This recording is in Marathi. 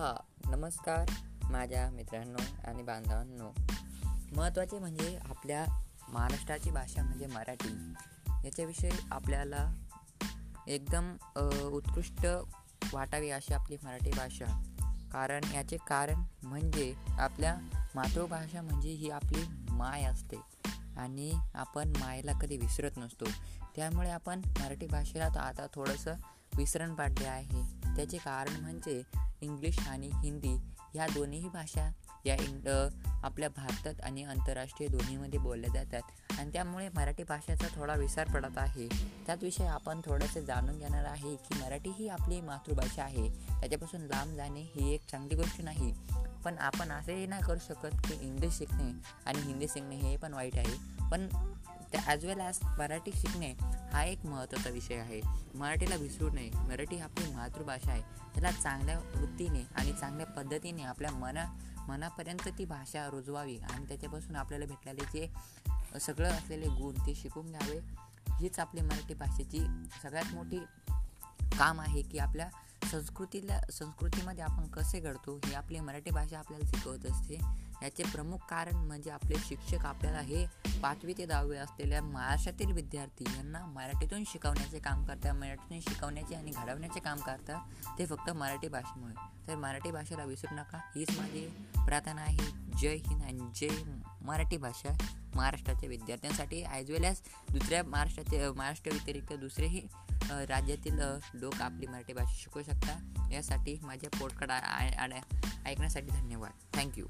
नमस्कार माझ्या मित्रांनो आणि बांधवांनो. महत्त्वाचे म्हणजे आपल्या महाराष्ट्राची भाषा म्हणजे मराठी. याच्याविषयी आपल्याला एकदम उत्कृष्ट वाटावी अशी आपली मराठी भाषा. कारण याचे कारण म्हणजे आपल्या मातृभाषा म्हणजे ही आपली माय असते. आणि आपण मायला कधी विसरत नसतो. त्यामुळे आपण मराठी भाषेला आता थोडंसं विसरण पाडले आहे. त्याचे कारण म्हणजे इंग्लिश आणि हिंदी ह्या दोन्हीही भाषा या इंग आपल्या भारतात आणि आंतरराष्ट्रीय दोन्हीमध्ये बोलल्या जातात. आणि त्यामुळे मराठी भाषेचा थोडा विसर पडत आहे. त्याचविषयी आपण थोडंसं जाणून घेणार आहे की मराठी ही आपली मातृभाषा आहे. त्याच्यापासून लांब जाणे ही एक चांगली गोष्ट नाही. पण आपण असंही नाही करू शकत की इंग्लिश शिकणे आणि हिंदी शिकणे हे पण वाईट आहे. पण त्या ॲज वेल ॲज मराठी शिकणे हा एक महत्त्वाचा विषय आहे. मराठीला विसरू नये. मराठी आपली मातृभाषा आहे. त्याला चांगल्या वृत्तीने आणि चांगल्या पद्धतीने आपल्या मना मनापर्यंत ती भाषा रुजवावी आणि त्याच्यापासून आपल्याला भेटलेले जे सगळं असलेले गुण ते शिकून घ्यावे. हीच आपली मराठी भाषेची सगळ्यात मोठी काम आहे की आपल्या संस्कृतीला संस्कृतीमध्ये आपण कसे घडतो हे आपली मराठी भाषा आपल्याला शिकवत असते. याचे प्रमुख कारण म्हणजे आपले शिक्षक आपल्याला हे पाचवी ते दहावी असलेल्या महाराष्ट्रातील विद्यार्थी यांना मराठीतून शिकवण्याचे काम करतात मराठीतून शिकवण्याचे आणि घडवण्याचे काम करतात. ते फक्त मराठी भाषेमुळे. तर मराठी भाषेला विसरू नका. हीच माझी प्रार्थना आहे. जय हिंद आणि जय मराठी भाषा. महाराष्ट्राच्या विद्यार्थ्यांसाठी ॲज वेल ॲज दुसऱ्या महाराष्ट्राचे महाराष्ट्र व्यतिरिक्त दुसरेही राज्यातील लोक आपली मराठी भाषा शिकू शकता यासाठी माझ्या पोटकडा ऐकण्यासाठी धन्यवाद. थँक्यू